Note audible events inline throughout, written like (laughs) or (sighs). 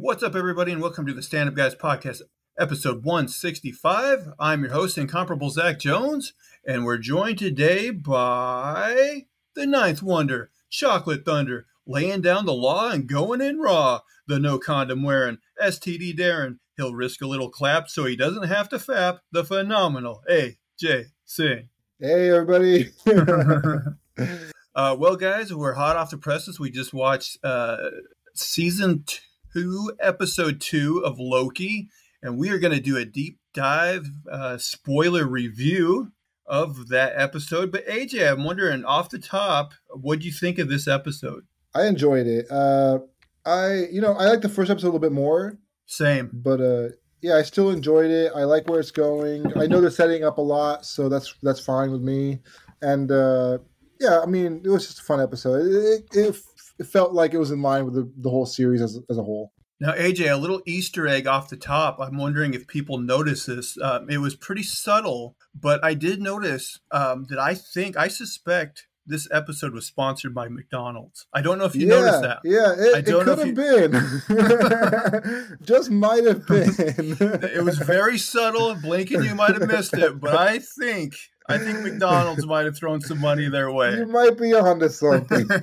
What's up, everybody, and welcome to the Stand Up Guys Podcast, episode 165. I'm your host, Incomparable Zach Jones, and we're joined today by the Ninth Wonder, Chocolate Thunder, laying down the law and going in raw, the no condom wearing, STD Darren. He'll risk a little clap so he doesn't have to fap, the phenomenal AJ Singh. Hey, everybody. (laughs) (laughs) uh, well, guys, we're hot off the presses. We just watched uh, season two, episode two of Loki, and we are going to do a deep dive uh, spoiler review of that episode. But AJ, I'm wondering off the top, what do you think of this episode? I enjoyed it. Uh, I, you know, I like the first episode a little bit more. Same. But uh, yeah, I still enjoyed it. I like where it's going. I know they're setting up a lot, so that's that's fine with me. And uh, yeah, I mean, it was just a fun episode. It, it, it felt like it was in line with the, the whole series as, as a whole. Now, AJ, a little Easter egg off the top. I'm wondering if people notice this. Um, it was pretty subtle, but I did notice um, that I think, I suspect this episode was sponsored by McDonald's. I don't know if you yeah, noticed that. Yeah, it, it could have you... been. (laughs) Just might have (laughs) been. it was very subtle, and blinking you might have missed it. But I think I think McDonald's might have thrown some money their way. You might be onto something. (laughs)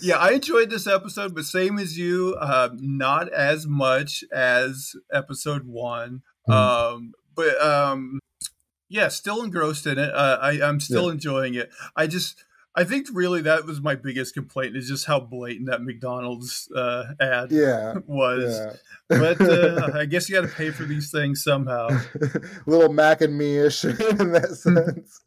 yeah, I enjoyed this episode, but same as you, uh, not as much as episode one. Mm. Um, but um, yeah, still engrossed in it. Uh, I, I'm still yeah. enjoying it. I just, I think really that was my biggest complaint is just how blatant that McDonald's uh, ad yeah, (laughs) was. Yeah. But uh, (laughs) I guess you got to pay for these things somehow. (laughs) little Mac and me ish in that sense.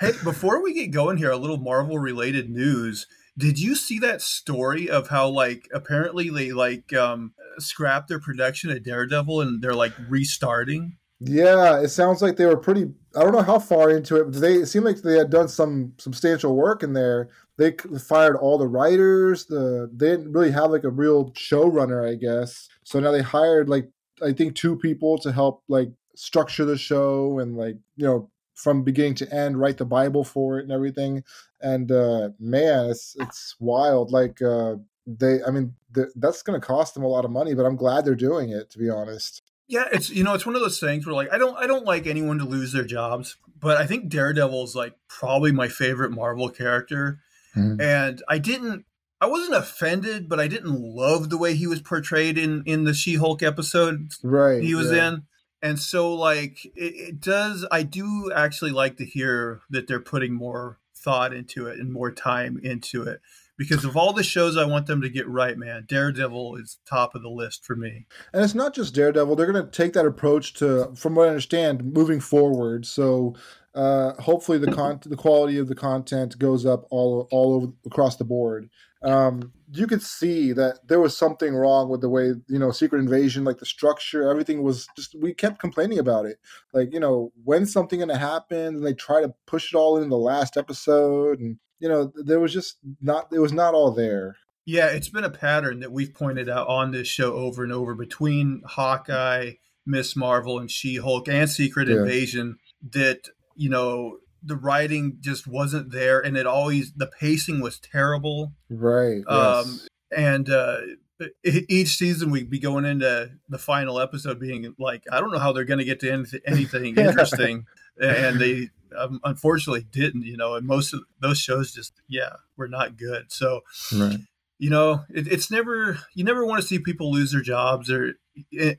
hey, before we get going here, a little Marvel related news. Did you see that story of how like apparently they like um scrapped their production of Daredevil and they're like restarting? Yeah, it sounds like they were pretty. I don't know how far into it, but they it seemed like they had done some substantial work in there. They fired all the writers. The they didn't really have like a real showrunner, I guess. So now they hired like I think two people to help like structure the show and like you know from beginning to end write the Bible for it and everything. And uh man, it's it's wild. Like uh they, I mean, that's going to cost them a lot of money, but I'm glad they're doing it. To be honest. Yeah, it's you know it's one of those things where like I don't I don't like anyone to lose their jobs, but I think Daredevil is like probably my favorite Marvel character, mm-hmm. and I didn't I wasn't offended, but I didn't love the way he was portrayed in in the She Hulk episode right he was yeah. in, and so like it, it does I do actually like to hear that they're putting more thought into it and more time into it because of all the shows I want them to get right, man, Daredevil is top of the list for me. And it's not just Daredevil; they're going to take that approach to, from what I understand, moving forward. So uh, hopefully, the con- the quality of the content goes up all all over across the board. Um, you could see that there was something wrong with the way you know Secret Invasion, like the structure, everything was just. We kept complaining about it, like you know when's something going to happen, and they try to push it all in the last episode, and you know, there was just not, it was not all there. Yeah, it's been a pattern that we've pointed out on this show over and over between Hawkeye, Miss Marvel, and She Hulk and Secret yeah. Invasion that, you know, the writing just wasn't there and it always, the pacing was terrible. Right. Um, yes. And, uh, each season we'd be going into the final episode being like, I don't know how they're going to get to anything (laughs) interesting. and they um, unfortunately didn't, you know, and most of those shows just, yeah, were not good. So, right. you know, it, it's never, you never want to see people lose their jobs or,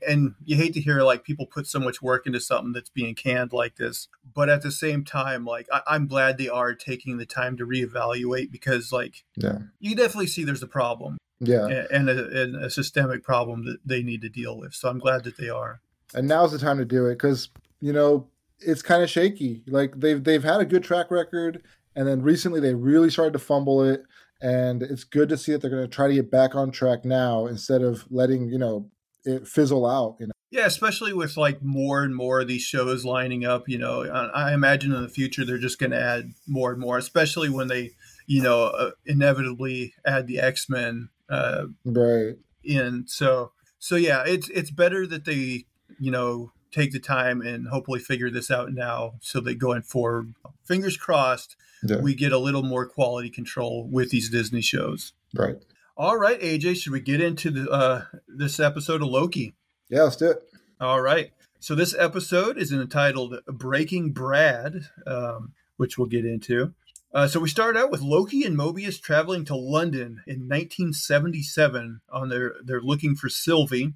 and you hate to hear like people put so much work into something that's being canned like this. But at the same time, like, I, am glad they are taking the time to reevaluate because, like, yeah, you definitely see there's a problem. Yeah. And a, and a systemic problem that they need to deal with. So I'm glad that they are. And now's the time to do it because, you know, it's kind of shaky. Like they've they've had a good track record, and then recently they really started to fumble it. And it's good to see that they're going to try to get back on track now instead of letting you know it fizzle out. You know. Yeah, especially with like more and more of these shows lining up. You know, I imagine in the future they're just going to add more and more, especially when they, you know, uh, inevitably add the X Men. Uh, right. In so so yeah, it's it's better that they you know take the time and hopefully figure this out now so that going forward, fingers crossed, yeah. we get a little more quality control with these Disney shows. Right. All right, AJ, should we get into the uh, this episode of Loki? Yeah, let's do it. All right. So this episode is entitled "Breaking Brad," um, which we'll get into. Uh, so we start out with Loki and Mobius traveling to London in 1977 on their they're looking for Sylvie.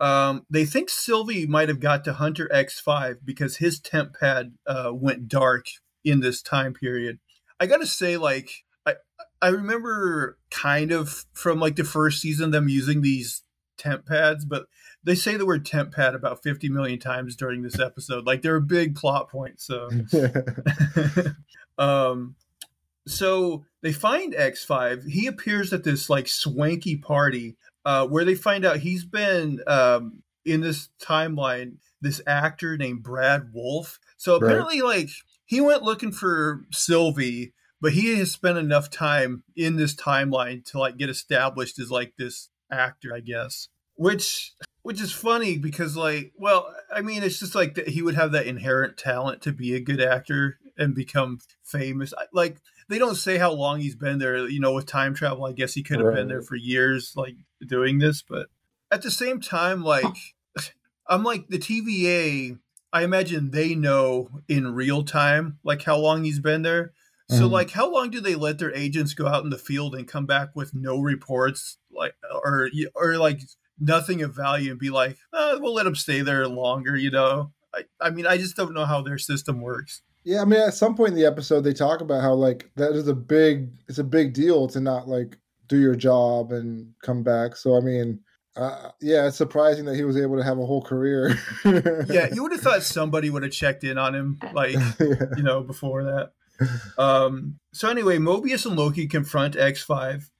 Um, they think Sylvie might have got to Hunter X5 because his temp pad uh, went dark in this time period. I gotta say, like I I remember kind of from like the first season them using these temp pads, but they say the word temp pad about 50 million times during this episode. Like they're a big plot point. So, (laughs) um, so they find X5. He appears at this like swanky party uh, where they find out he's been um, in this timeline. This actor named Brad Wolf. So apparently, right. like he went looking for Sylvie, but he has spent enough time in this timeline to like get established as like this actor, I guess. Which which is funny because like well i mean it's just like that he would have that inherent talent to be a good actor and become famous like they don't say how long he's been there you know with time travel i guess he could have right. been there for years like doing this but at the same time like (sighs) i'm like the tva i imagine they know in real time like how long he's been there so mm. like how long do they let their agents go out in the field and come back with no reports like or or like nothing of value and be like, oh, we'll let them stay there longer, you know? I, I mean, I just don't know how their system works. Yeah, I mean, at some point in the episode, they talk about how like that is a big, it's a big deal to not like do your job and come back. So I mean, uh, yeah, it's surprising that he was able to have a whole career. yeah, (laughs) you would have thought somebody would have checked in on him, like (laughs) yeah. you know, before that. Um, so anyway, Mobius and Loki confront X Five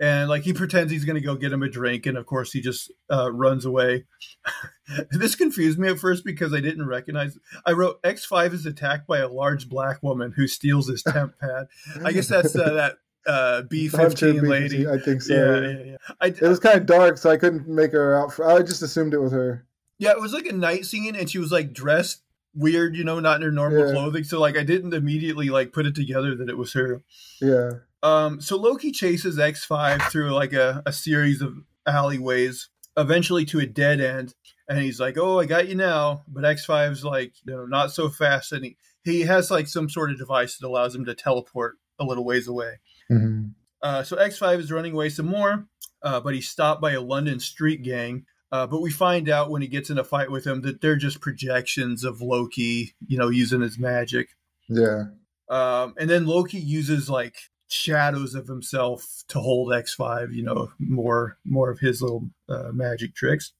and like he pretends he's going to go get him a drink and of course he just uh, runs away (laughs) (laughs) this confused me at first because i didn't recognize i wrote x5 is attacked by a large black woman who steals his temp pad i guess that's uh, that uh, (laughs) B15 lady. I think so. Yeah, yeah, yeah. I, it was kind of dark, so I couldn't make her out. For, I just assumed it was her. Yeah, it was like a night scene, and she was like dressed weird, you know, not in her normal yeah. clothing. So like, I didn't immediately like put it together that it was her. Yeah. Um, so Loki chases X5 through like a, a series of alleyways, eventually to a dead end. And he's like, Oh, I got you now. But X5's like, you know, not so fast. And he, he has like some sort of device that allows him to teleport a little ways away. Mm-hmm. Uh, so X5 is running away some more, uh, but he's stopped by a London street gang. Uh, but we find out when he gets in a fight with them that they're just projections of Loki, you know, using his magic. Yeah. Um, and then Loki uses like shadows of himself to hold X5, you know, more more of his little uh, magic tricks.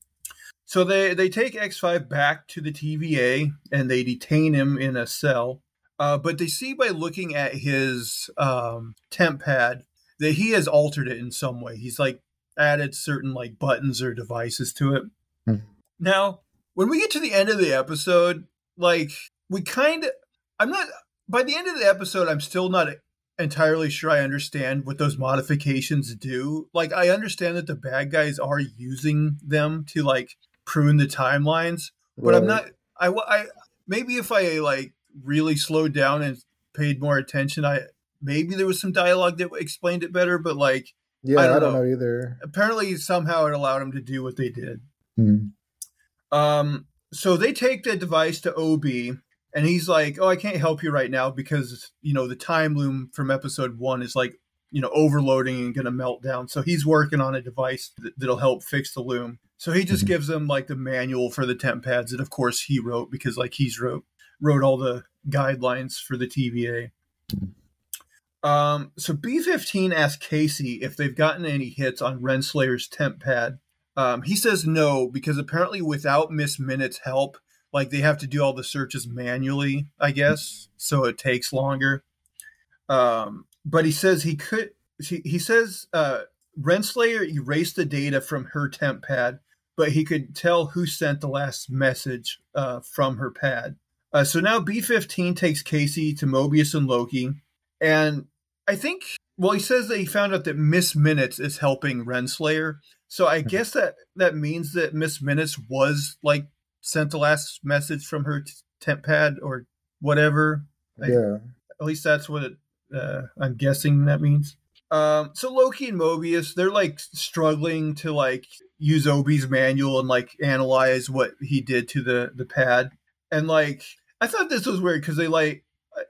So they they take X5 back to the TVA and they detain him in a cell. Uh, but they see by looking at his um, temp pad that he has altered it in some way. He's like added certain like buttons or devices to it. Hmm. Now, when we get to the end of the episode, like we kind of, I'm not. By the end of the episode, I'm still not entirely sure I understand what those modifications do. Like I understand that the bad guys are using them to like prune the timelines, but right. I'm not I I maybe if I like really slowed down and paid more attention, I maybe there was some dialogue that explained it better, but like yeah, I don't, I don't know. know. either. Apparently somehow it allowed them to do what they did. Hmm. Um so they take the device to OB and he's like, "Oh, I can't help you right now because you know the time loom from episode one is like you know overloading and going to melt down." So he's working on a device that, will help fix the loom. So he just mm-hmm. gives them like the manual for the temp pads that, of course, he wrote because like he's wrote wrote all the guidelines for the TVA. Um, so B15 asks Casey if they've gotten any hits on Renslayer's temp pad. Um, he says no because apparently without Miss Minute's help, like they have to do all the searches manually, I guess, so it takes longer. Um, but he says he could. He, he says uh, Renslayer erased the data from her temp pad, but he could tell who sent the last message uh, from her pad. Uh, so now B15 takes Casey to Mobius and Loki, and I think well he says that he found out that Miss Minutes is helping Renslayer. So I mm-hmm. guess that that means that Miss Minutes was like sent the last message from her t- temp pad or whatever. Yeah. I, at least that's what it, uh, I'm guessing that means. Um, so Loki and Mobius, they're like struggling to like use Obi's manual and like analyze what he did to the the pad. And like I thought this was weird because they like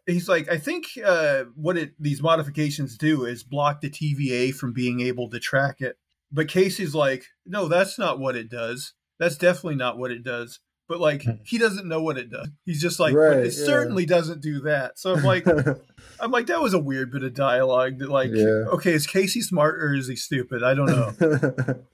he's like I think uh, what it these modifications do is block the TVA from being able to track it. But Casey's like, no, that's not what it does. That's definitely not what it does. But like he doesn't know what it does. He's just like, Right, it yeah. certainly doesn't do that. So I'm like, (laughs) I'm like, that was a weird bit of dialogue. That like, Yeah. okay, is Casey smart or is he stupid? I don't know. (laughs)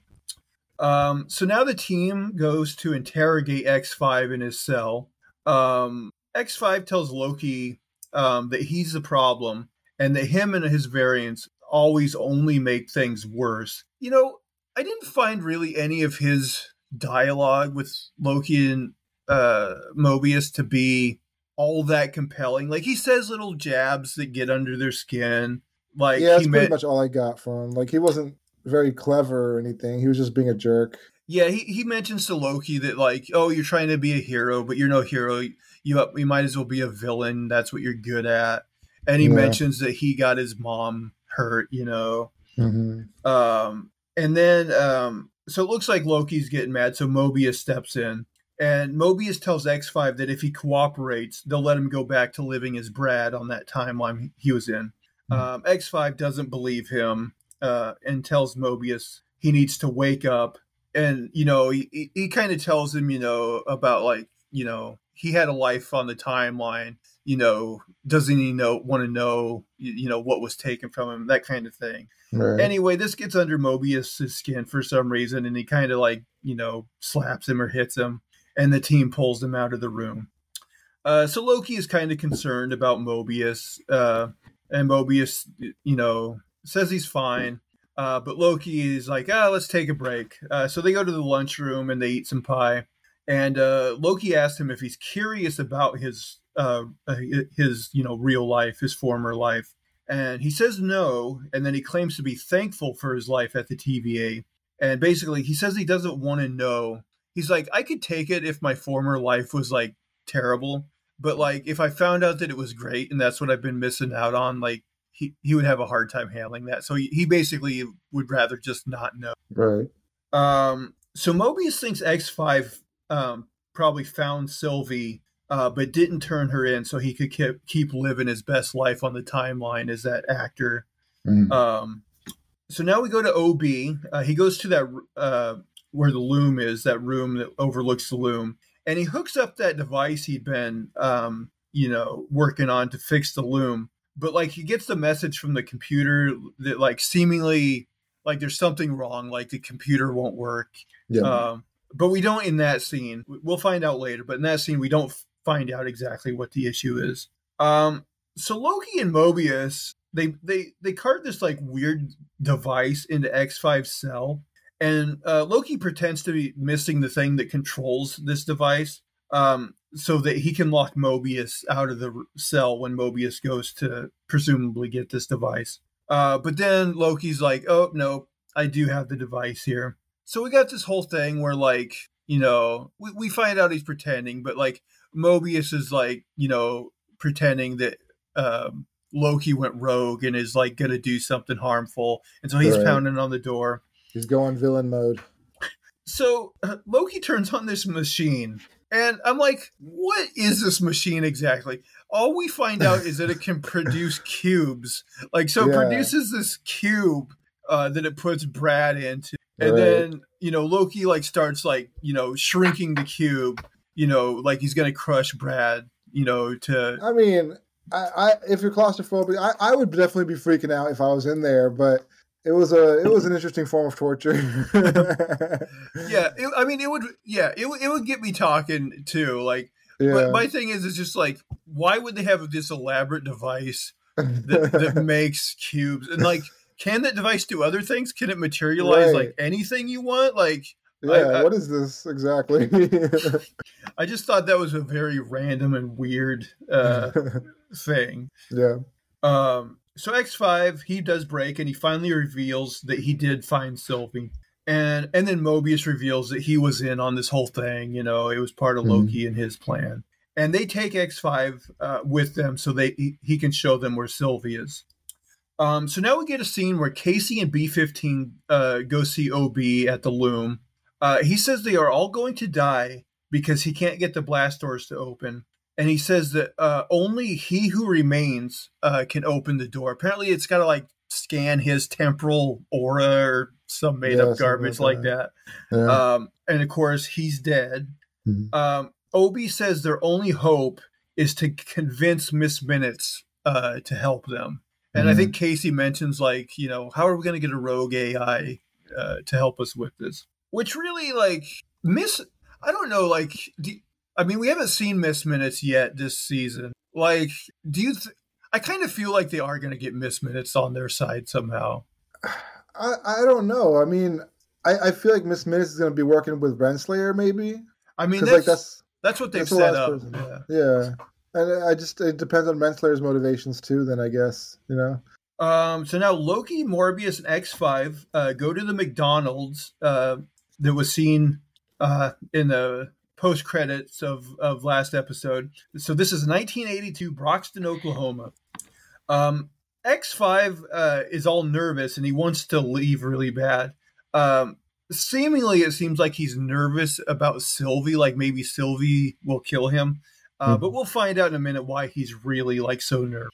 Um, so now the team goes to interrogate X5 in his cell. Um, X5 tells Loki um, that he's the problem and that him and his variants always only make things worse. You know, I didn't find really any of his dialogue with Loki and uh, Mobius to be all that compelling. Like he says little jabs that get under their skin. Like yeah, that's he pretty much all I got from him. Like he wasn't very clever or anything. He was just being a jerk. Yeah, he, he mentions to Loki that like, oh, you're trying to be a hero, but you're no hero. You you might as well be a villain. That's what you're good at. And he Yeah. mentions that he got his mom hurt, you know. hmm Um, and then um, so it looks like Loki's getting mad. So Mobius steps in, and Mobius tells X5 that if he cooperates, they'll let him go back to living as Brad on that timeline he was in. Um, X5 doesn't believe him uh, and tells Mobius he needs to wake up. And, you know, he, he, he kind of tells him, you know, about like, you know, he had a life on the timeline, you know, doesn't he know, want to know, you, know, what was taken from him, that kind of thing Right. anyway, this gets under Mobius's skin for some reason, and he kind of like you know slaps him or hits him, and the team pulls him out of the room. Uh, so Loki is kind of concerned about Mobius, uh, and Mobius, you know, says he's fine. Uh, but Loki is like, ah, let's take a break. Uh, so they go to the lunchroom and they eat some pie. And uh, Loki asks him if he's curious about his uh, his you know real life, his former life. And he says no, and then he claims to be thankful for his life at the TVA. And basically, he says he doesn't want to know. He's like, I could take it if my former life was like terrible, but like if I found out that it was great and that's what I've been missing out on, like he, he would have a hard time handling that. So he, he basically would rather just not know. Right. Um, so Mobius thinks X5 um, probably found Sylvie, uh, but didn't turn her in so he could keep, keep living his best life on the timeline as that actor. Mhm. Um, so now we go to OB. Uh, he goes to that uh, where the loom is, that room that overlooks the loom, and he hooks up that device he'd been, um, you know, working on to fix the loom. But like he gets the message from the computer that like seemingly like there's something wrong, like the computer won't work. Yeah. Um, but we don't in that scene. We'll find out later. But in that scene, we don't find out exactly what the issue is. Um, so Loki and Mobius they they they cart this like weird device into X Five cell, and uh, Loki pretends to be missing the thing that controls this device, um, so that he can lock Mobius out of the cell when Mobius goes to presumably get this device. Uh, but then Loki's like, "Oh no, I do have the device here." So we got this whole thing where like you know we, we find out he's pretending, but like Mobius is like you know pretending that um, Loki went rogue and is like gonna do something harmful, and so he's Right. pounding on the door. He's going villain mode. So uh, Loki turns on this machine, and I'm like, "What is this machine exactly?" All we find out is that it can produce cubes. Like, so it Yeah. produces this cube uh, that it puts Brad into, and Right. then you know Loki like starts like you know shrinking the cube, you know, like he's gonna crush Brad, you know, to I mean, I, I if you're claustrophobic, I, I would definitely be freaking out if I was in there, but it was a it was an interesting form of torture. (laughs) yeah. It, I mean, it would, yeah, it it would get me talking too, like. yeah. But my thing is, it's just like, why would they have this elaborate device that, that (laughs) makes cubes? And like, can that device do other things? Can it materialize Right. like anything you want? Like, yeah, I- what is this exactly? (laughs) I just thought that was a very random and weird uh, (laughs) thing. yeah. Um, so X5, he does break and he finally reveals that he did find Sylvie. And and then Mobius reveals that he was in on this whole thing, you know, it was part of Mhm. Loki and his plan. And they take X5 uh, with them so they he, he can show them where Sylvie is. Um, so now we get a scene where Casey and B15 uh, go see OB at the loom. Uh, he says they are all going to die because he can't get the blast doors to open. And he says that uh, only he who remains uh, can open the door. Apparently, it's got to like scan his temporal aura or some made Yeah, up garbage like like that. Yeah. Um, and of course, he's dead. Mhm. Um, Obi says their only hope is to convince Miss Minutes uh, to help them. And I Mhm. think Casey mentions, like, you know, how are we going to get a rogue AI uh, to help us with this? Which really, like, Miss, I don't know, like, do, I mean, we haven't seen Miss Minutes yet this season. Like, do you, th- I kind of feel like they are going to get Miss Minutes on their side somehow. (sighs) I, I don't know. I mean, I, I feel like Miss Minutes is going to be working with Renslayer, maybe. I mean, that's, like that's that's what they've that's set up. person. Yeah. yeah. And I just it depends on Renslayer's motivations too. Then I guess you know. Um, so now Loki, Morbius, and X5 uh, go to the McDonald's uh, that was seen uh, in the post credits of, of last episode. So this is 1982, Broxton, Oklahoma. Um, X5 uh, is all nervous and he wants to leave really bad. Um, seemingly, it seems like he's nervous about Sylvie, like maybe Sylvie will kill him. Uh, Mhm. But we'll find out in a minute why he's really like so nervous.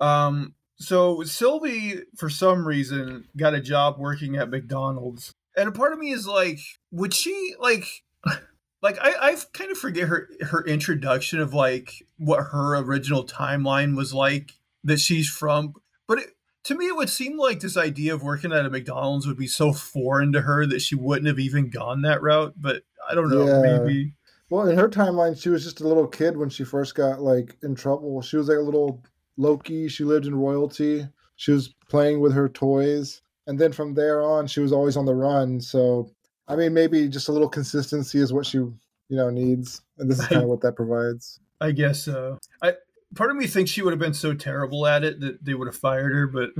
Um, so Sylvie, for some reason, got a job working at McDonald's, and a part of me is like, would she like, (sighs) like I I kind of forget her her introduction of like what her original timeline was like that she's from, but it, to me it would seem like this idea of working at a McDonald's would be so foreign to her that she wouldn't have even gone that route. But I don't know, Yeah. maybe. Well, in her timeline, she was just a little kid when she first got like in trouble. She was like a little Loki. She lived in royalty. She was playing with her toys, and then from there on, she was always on the run. So, I mean, maybe just a little consistency is what she you know needs, and this is kind of what that provides. I guess so. I part of me thinks she would have been so terrible at it that they would have fired her, but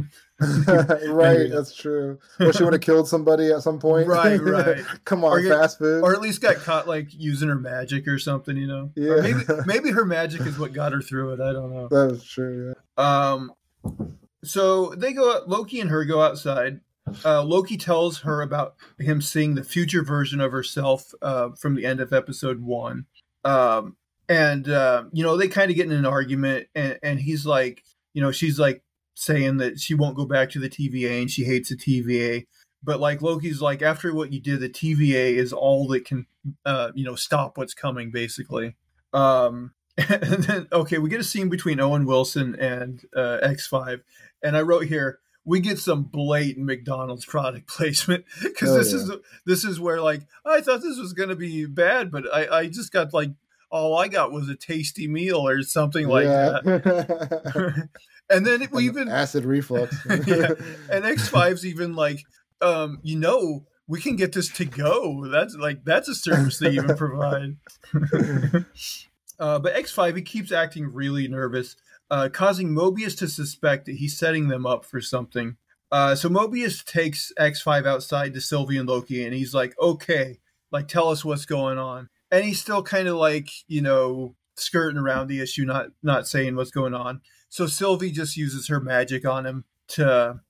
(laughs) right, that's true. Or she would have killed somebody at some point. Right, (laughs) right. Come on, Or fast food. or at least got caught like using her magic or something, you know. Or Yeah. maybe (laughs) maybe her magic is what got her through it. I don't know. That's true. Um, so they go. out- Loki and her go outside. Uh, Loki tells her about him seeing the future version of herself uh, from the end of episode one. Um, and uh, you know they kind of get in an argument, and, and he's like, you know, she's like saying that she won't go back to the TVA and she hates the TVA. But like Loki's like, after what you did, the TVA is all that can, uh, you know, stop what's coming, basically. Um, (laughs) and then okay, we get a scene between Owen Wilson and uh, X5, and I wrote here we get some blatant McDonald's product (laughs) placement because Oh, this yeah. is this is where like I thought this was gonna be bad, but I I just got like all I got was a tasty meal or something like that, that. (laughs) (laughs) and then we even acid reflux. (laughs) Yeah. and X5's even like, um, you know, we can get this to go. That's like that's a service they even provide. uh, but X5 he keeps acting really nervous, uh, causing Mobius to suspect that he's setting them up for something. Uh, so Mobius takes X5 outside to Sylvie and Loki, and he's like, "Okay, like tell us what's going on." And he's still kind of like, you know, skirting around the issue, not not saying what's going on. So Sylvie just uses her magic on him to,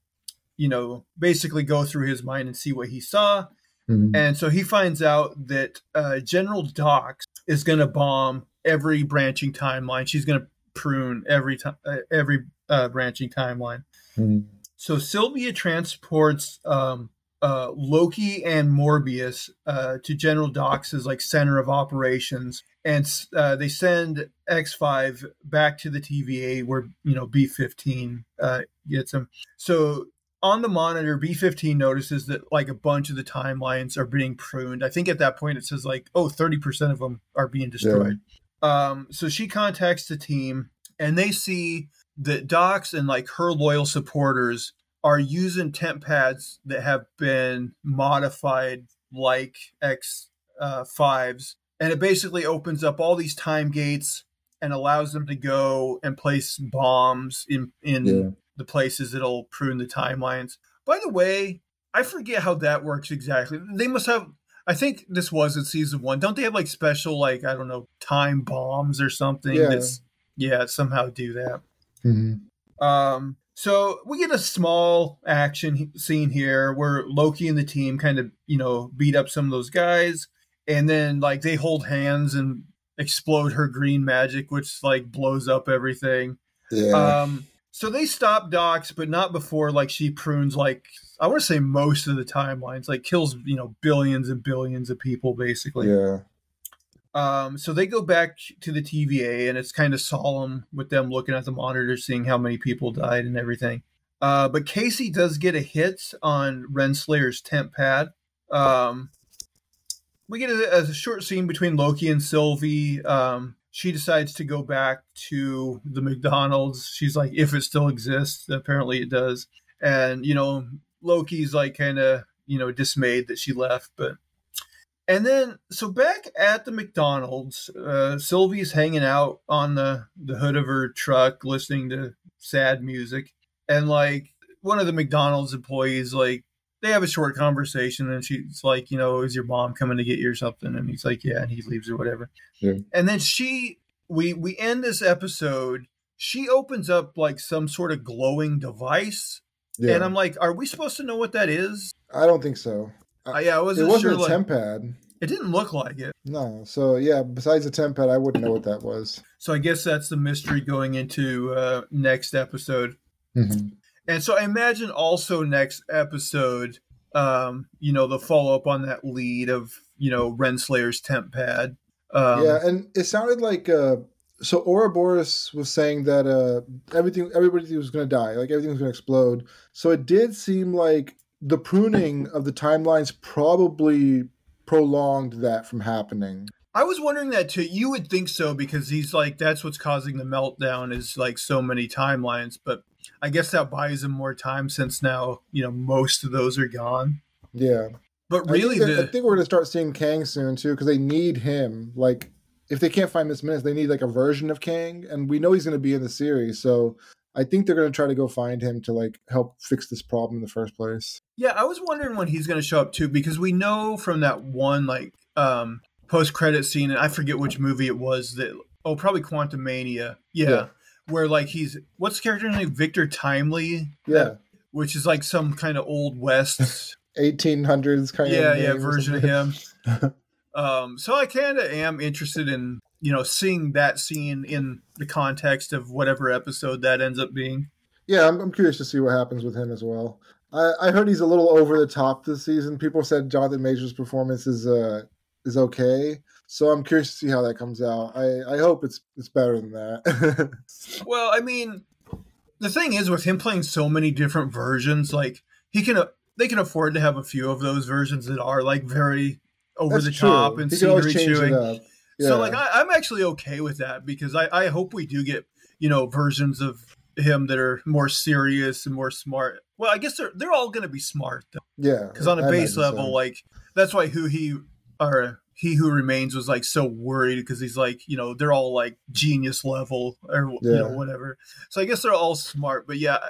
you know, basically go through his mind and see what he saw. Mhm. And so he finds out that uh, General Dox is going to bomb every branching timeline. She's going to prune every time, uh, every uh, branching timeline. Mhm. So Sylvia transports um, uh, Loki and Morbius uh, to General Dox's like center of operations, and uh, they send X Five back to the TVA where you know B fifteen uh, gets him. So on the monitor, B fifteen notices that like a bunch of the timelines are being pruned. I think at that point it says like, oh, 30 percent of them are being destroyed. Um, so she contacts the team, and they see that Dox and like her loyal supporters are using temp pads that have been modified like X uh, fives, and it basically opens up all these time gates and allows them to go and place bombs in in Yeah. the places that'll prune the timelines. By the way, I forget how that works exactly. They must have. I think this was in season one. Don't they have like special like I don't know time bombs or something? Yeah. That's yeah somehow do that. Mhm. Um, So we get a small action scene here where Loki and the team kind of, you know, beat up some of those guys. And then, like, they hold hands and explode her green magic, which, like, blows up everything. Yeah. Um, so they stop Dox, but not before, like, she prunes, like, I want to say most of the timelines, like, kills, you know, billions and billions of people, basically. yeah. Um, so they go back to the TVA, and it's kind of solemn with them looking at the monitor, seeing how many people died and everything. Uh, but Casey does get a hit on Renslayer's temp pad. Um, we get a, a short scene between Loki and Sylvie. Um, she decides to go back to the McDonald's. She's like, if it still exists, apparently it does. And you know, Loki's like kind of you know dismayed that she left, but and then, so back at the McDonald's, uh, Sylvie's hanging out on the, the hood of her truck, listening to sad music. And like one of the McDonald's employees, like they have a short conversation, and she's like, you know, is your mom coming to get you or something? And he's like, yeah, and he leaves or whatever. Yeah. And then she, we we end this episode. She opens up like some sort of glowing device, Yeah. and I'm like, are we supposed to know what that is? I don't think so. Uh, yeah, I It wasn't it wasn't sure. a like, temp pad. it didn't look like it. No. So yeah, besides the temp pad, I wouldn't know what that was. So I guess that's the mystery going into uh, next episode. Mhm. And so I imagine also next episode, um, you know, the follow up on that lead of you know Renslayer's temp pad. Um, yeah, and it sounded like uh, so Ouroboros was saying that uh, everything, everybody was going to die, like everything was going to explode. So it did seem like the pruning (laughs) of the timelines probably prolonged that from happening. I was wondering that too. You would think so because he's like that's what's causing the meltdown is like so many timelines. But I guess that buys him more time since now you know most of those are gone. Yeah, But I really, think, the I think we're going to start seeing Kang soon too because they need him. Like, if they can't find Miss Minutes, they need like a version of Kang, and we know he's going to be in the series. So I think they're going to try to go find him to like help fix this problem in the first place. Yeah, I was wondering when he's going to show up too, because we know from that one like um, post credit scene, and I forget which movie it was that. Oh, probably Quantumania. Yeah, Yeah. where like he's what's the character name? Victor Timely. Yeah. which is like some kind of old west. (laughs) 1800s kind yeah, of yeah, version of him. (laughs) um, so I kind of am interested in you know seeing that scene in the context of whatever episode that ends up being. Yeah, I'm, I'm curious to see what happens with him as well. I, I heard he's a little over the top this season. People said Jonathan Majors' performance is uh is okay, so I'm curious to see how that comes out. I, I hope it's it's better than that. (laughs) Well, I mean, the thing is with him playing so many different versions, like he can, they can afford to have a few of those versions that are like very over That's the true. top and He scenery chewing. Yeah. So like I, I'm actually okay with that because I, I hope we do get you know versions of him that are more serious and more smart. Well, I guess they're they're all going to be smart though, yeah, because on a I base level, so. like that's why who he or he who remains was like so worried because he's like you know they're all like genius level or you know whatever. So I guess they're all smart, but yeah.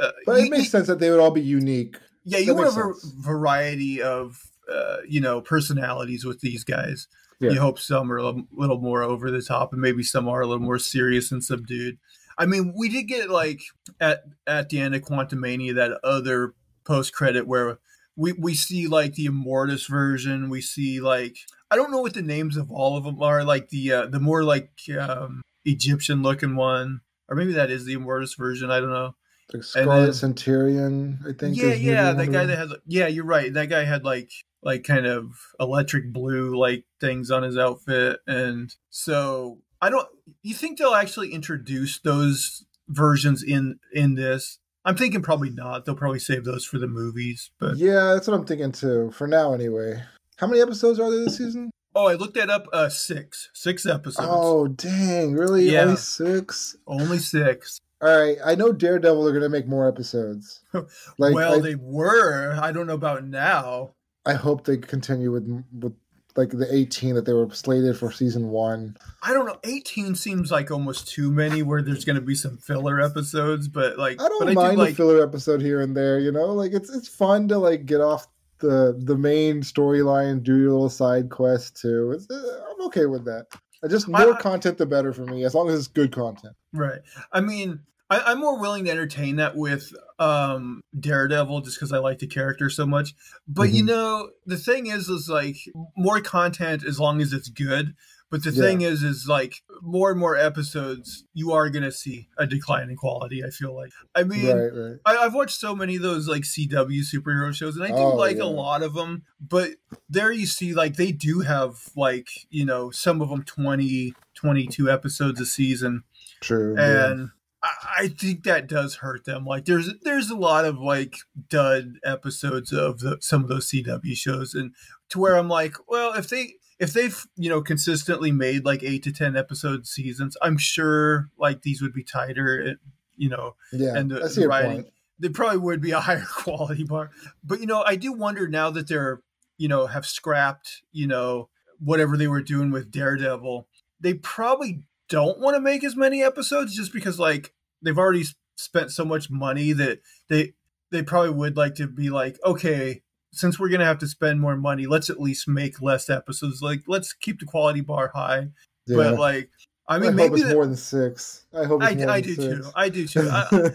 Uh, but it makes sense that they would all be unique. yeah, That you want makes a variety of uh, you know personalities with these guys. Yeah. You hope some are a little more over the top, and maybe some are a little more serious and subdued. I mean, we did get like at at the end of Quantumania that other post credit where we we see like the Immortus version. We see like I don't know what the names of all of them are. Like the uh, the more like um, Egyptian looking one, or maybe that is the Immortus version. I don't know. Like Scarlet then- Centurion, I think. Yeah, is yeah, that guy that had yeah, you're right. That guy had like like kind of electric blue like things on his outfit, and so I don't. You think they'll actually introduce those versions in in this? I'm thinking probably not. They'll probably save those for the movies. But Yeah, that's what I'm thinking too. For now, anyway. How many episodes are there this season? oh, I looked that up. Uh, six, six episodes. Oh, dang! Really? Yeah. Only six? Only six. All right, I know Daredevil are going to make more episodes. (laughs) Like, well, I, they were. I don't know about now. I hope they continue with with like the 18 that they were slated for season one. I don't know. 18 seems like almost too many where there's going to be some filler episodes, but like, I don't but mind do a like, filler episode here and there. You know, like it's it's fun to like get off the the main storyline, do your little side quest too. It's, uh, I'm okay with that. Just more I- content, the better for me, as long as it's good content. right. I mean, I, am more willing to entertain that with um, Daredevil just because I like the character so much. But mm-hmm. you know, the thing is, is like more content as long as it's good. But the yeah. thing is, is like more and more episodes, you are going to see a decline in quality. I feel like. I mean, right, right. I, have watched so many of those like CW superhero shows, and I do oh, like yeah. a lot of them. But there you see, like they do have like you know some of them 20, 22 episodes a season. True. And. Yeah I think that does hurt them. Like there's there's a lot of like dud episodes of the, some of those CW shows, and to where I'm like, well, if they if they've you know consistently made like eight to ten episode seasons, I'm sure like these would be tighter. Eh, you know, yeah, and the, the writing, point. they probably would be a (laughs) higher quality bar. But you know, I do wonder now that they're you know have scrapped you know whatever they were doing with Daredevil, they probably don't want to make as many episodes just because like they've already spent so much money that they they probably would like to be like okay since we're gonna have to spend more money let's at least make less episodes like let's keep the quality bar high yeah. but like i mean I maybe it's more than six i hope I, I do six. too i do too I,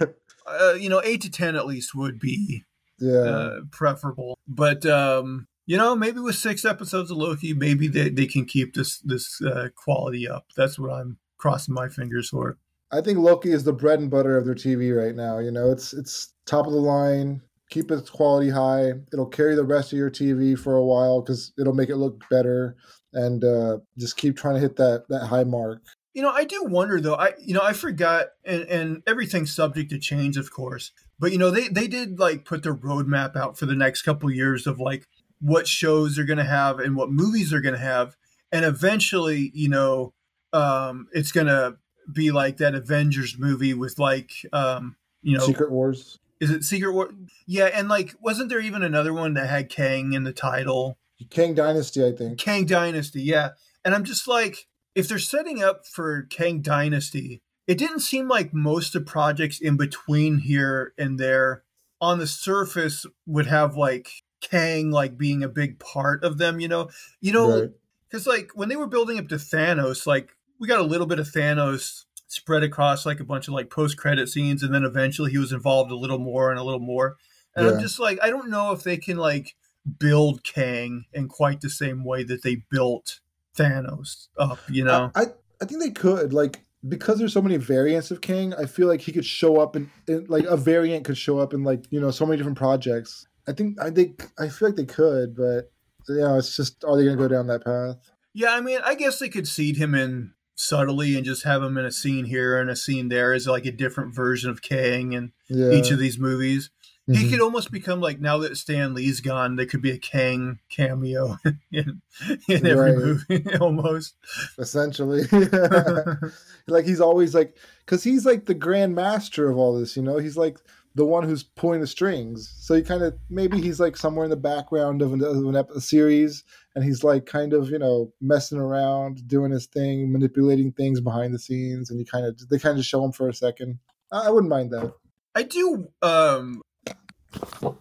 (laughs) uh, you know eight to ten at least would be yeah uh, preferable but um you know, maybe with six episodes of Loki, maybe they, they can keep this this uh, quality up. That's what I'm crossing my fingers for. I think Loki is the bread and butter of their TV right now. You know, it's it's top of the line. Keep its quality high. It'll carry the rest of your TV for a while because it'll make it look better, and uh, just keep trying to hit that that high mark. You know, I do wonder though. I you know I forgot, and and everything's subject to change, of course. But you know, they they did like put their roadmap out for the next couple years of like what shows they're going to have and what movies they're going to have, and eventually, you know, um, it's going to be like that Avengers movie with like um you know Secret Wars. Is it Secret War? Yeah, and like wasn't there even another one that had Kang in the title? Kang Dynasty, I think. Kang Dynasty, yeah. And I'm just like, if they're setting up for Kang Dynasty, it didn't seem like most of the projects in between here and there on the surface would have like Kang like being a big part of them, you know? You know, because right. like when they were building up to Thanos, like we got a little bit of Thanos spread across like a bunch of like post credit scenes, and then eventually he was involved a little more and a little more. And yeah. I'm just like, I don't know if they can like build Kang in quite the same way that they built Thanos up. You know, I I think they could like because there's so many variants of Kang. I feel like he could show up in, in like a variant could show up in like you know so many different projects. I think I think I feel like they could, but you know, it's just are they going to go down that path? Yeah, I mean, I guess they could seed him in subtly and just have him in a scene here and a scene there as like a different version of Kang in yeah. each of these movies. Mm-hmm. He could almost become like now that Stan Lee's gone, there could be a Kang cameo (laughs) in, in every right. movie (laughs) almost. Essentially, (laughs) like he's always like because he's like the grand master of all this. You know, he's like the one who's pulling the strings. So you kind of maybe he's like somewhere in the background of an, of an a series, and he's like kind of you know messing around, doing his thing, manipulating things behind the scenes, and you kind of they kind of show him for a second. I, I wouldn't mind that. I do. um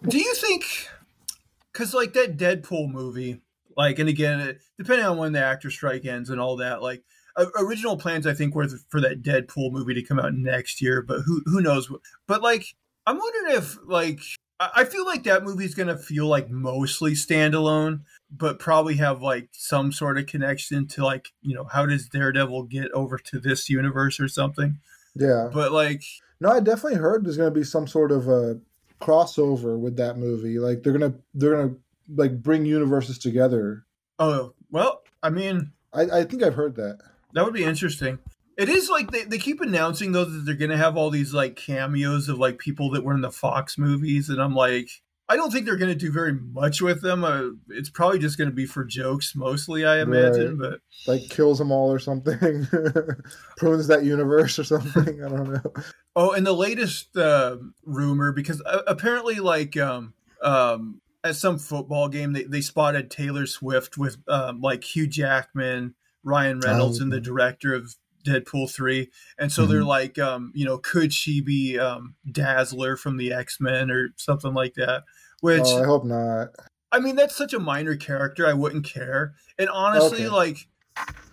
Do you think? Because like that Deadpool movie, like, and again, depending on when the actor strike ends and all that, like original plans I think were for that Deadpool movie to come out next year, but who who knows? But like I'm wondering if like I feel like that movie's gonna feel like mostly standalone, but probably have like some sort of connection to like you know how does Daredevil get over to this universe or something. Yeah, but like no, I definitely heard there's gonna be some sort of a crossover with that movie. Like they're gonna they're gonna like bring universes together. Oh well, I mean, I, I think I've heard that. That would be interesting. It is like they, they keep announcing though that they're gonna have all these like cameos of like people that were in the Fox movies, and I'm like, I don't think they're gonna do very much with them. Uh, it's probably just gonna be for jokes mostly, I imagine. Right. But like kills them all or something, (laughs) prunes that universe or something. I don't know. Oh, and the latest uh, rumor because uh, apparently like um um at some football game they, they spotted Taylor Swift with um, like Hugh Jackman, Ryan Reynolds, oh. and the director of Deadpool 3. And so mm-hmm. they're like, um, you know, could she be um, Dazzler from the X Men or something like that? Which oh, I hope not. I mean, that's such a minor character. I wouldn't care. And honestly, okay. like,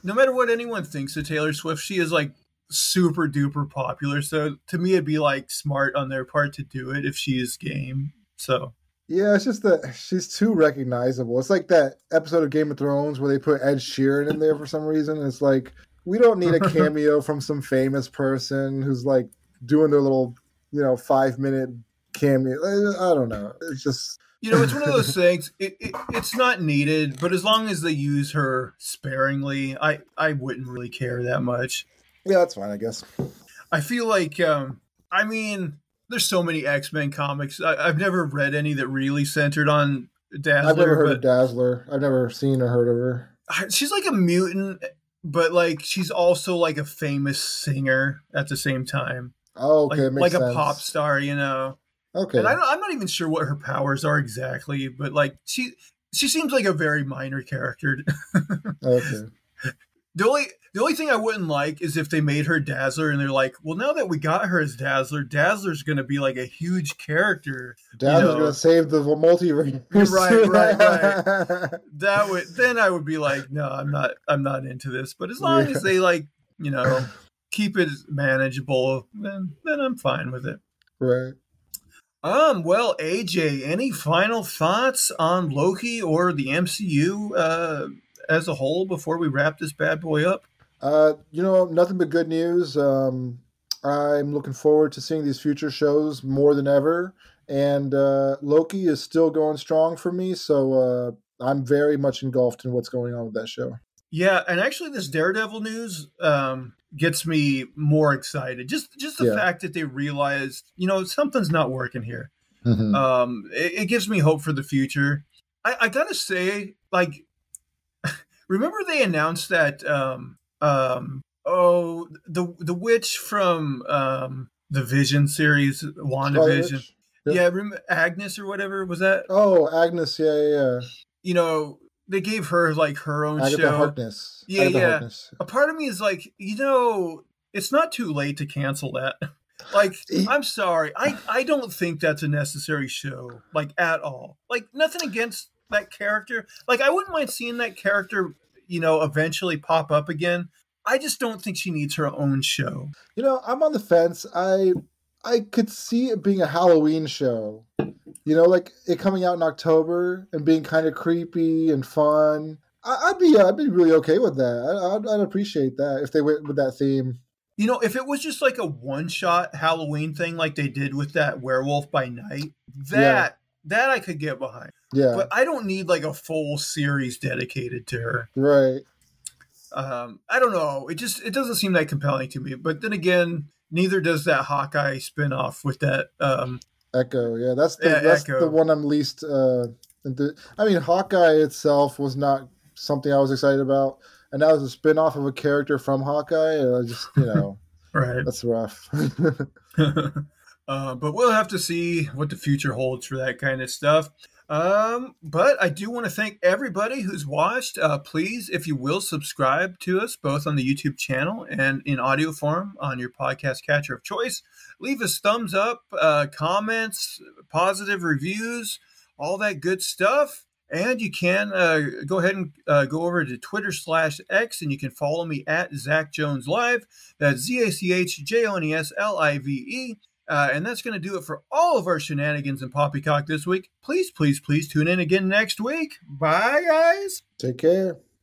no matter what anyone thinks of Taylor Swift, she is like super duper popular. So to me, it'd be like smart on their part to do it if she is game. So yeah, it's just that she's too recognizable. It's like that episode of Game of Thrones where they put Ed Sheeran in there for some reason. It's like we don't need a (laughs) cameo from some famous person who's like doing their little, you know, five minute cameo. I don't know. It's just you know, it's one of those (laughs) things. It, it, it's not needed, but as long as they use her sparingly, I I wouldn't really care that much. Yeah, that's fine, I guess. I feel like, um, I mean, there's so many X Men comics. I, have never read any that really centered on Dazzler. I've never heard of Dazzler. I've never seen or heard of her. She's like a mutant, but like she's also like a famous singer at the same time. Oh, okay, like, like a pop star, you know. Okay. And I am not even sure what her powers are exactly, but like she she seems like a very minor character. (laughs) okay. The only the only thing I wouldn't like is if they made her Dazzler and they're like, well, now that we got her as Dazzler, Dazzler's going to be like a huge character. Dazzler's going to save the multiverse. Right, right, right. (laughs) that would then I would be like, no, I'm not, I'm not into this. But as long yeah. as they like, you know, (clears throat) keep it manageable, then then I'm fine with it. Right. Um, well, AJ, any final thoughts on Loki or the MCU uh, as a whole before we wrap this bad boy up? Uh, you know, nothing but good news. Um, I'm looking forward to seeing these future shows more than ever. And uh, Loki is still going strong for me, so uh, I'm very much engulfed in what's going on with that show. Yeah, and actually, this Daredevil news um, gets me more excited. Just just the yeah. fact that they realized, you know, something's not working here. Mm-hmm. Um, it, it, gives me hope for the future. I, I gotta say, like, remember they announced that um, um, oh the the witch from um, the Vision series, WandaVision. Yep. Yeah, remember Agnes or whatever was that? Oh, Agnes, yeah, yeah, yeah. You know, they gave her like her own Agatha show. Harkness. Yeah, Agatha yeah. Harkness. A part of me is like, you know, it's not too late to cancel that. (laughs) like, I'm sorry, I I don't think that's a necessary show, like at all. Like nothing against that character. Like I wouldn't mind seeing that character, you know, eventually pop up again. I just don't think she needs her own show. You know, I'm on the fence. I I could see it being a Halloween show. You know, like it coming out in October and being kind of creepy and fun. I, would be uh, I'd be really okay with that. I, I'd, I'd appreciate that if they went with that theme. You know, if it was just like a one shot Halloween thing, like they did with that Werewolf by Night, that. That I could get behind. Yeah, but I don't need like a full series dedicated to her. Right. Um, I don't know. It just it doesn't seem that compelling to me. But then again, neither does that Hawkeye spinoff with that um, Echo. Yeah, that's the, yeah, that's Echo. the one I'm least. Uh, into. I mean, Hawkeye itself was not something I was excited about, and that was a spinoff of a character from Hawkeye. I just you know, (laughs) right, that's rough. (laughs) (laughs) uh, but we'll have to see what the future holds for that kind of stuff. Um, but I do want to thank everybody who's watched. Uh, please, if you will, subscribe to us both on the YouTube channel and in audio form on your podcast catcher of choice. Leave us thumbs up, uh, comments, positive reviews, all that good stuff. And you can uh, go ahead and uh, go over to Twitter slash X and you can follow me at Zach Jones Live. That's Z A C H J O N E S L I V E. Uh, and that's going to do it for all of our shenanigans and poppycock this week. Please, please, please tune in again next week. Bye, guys. Take care.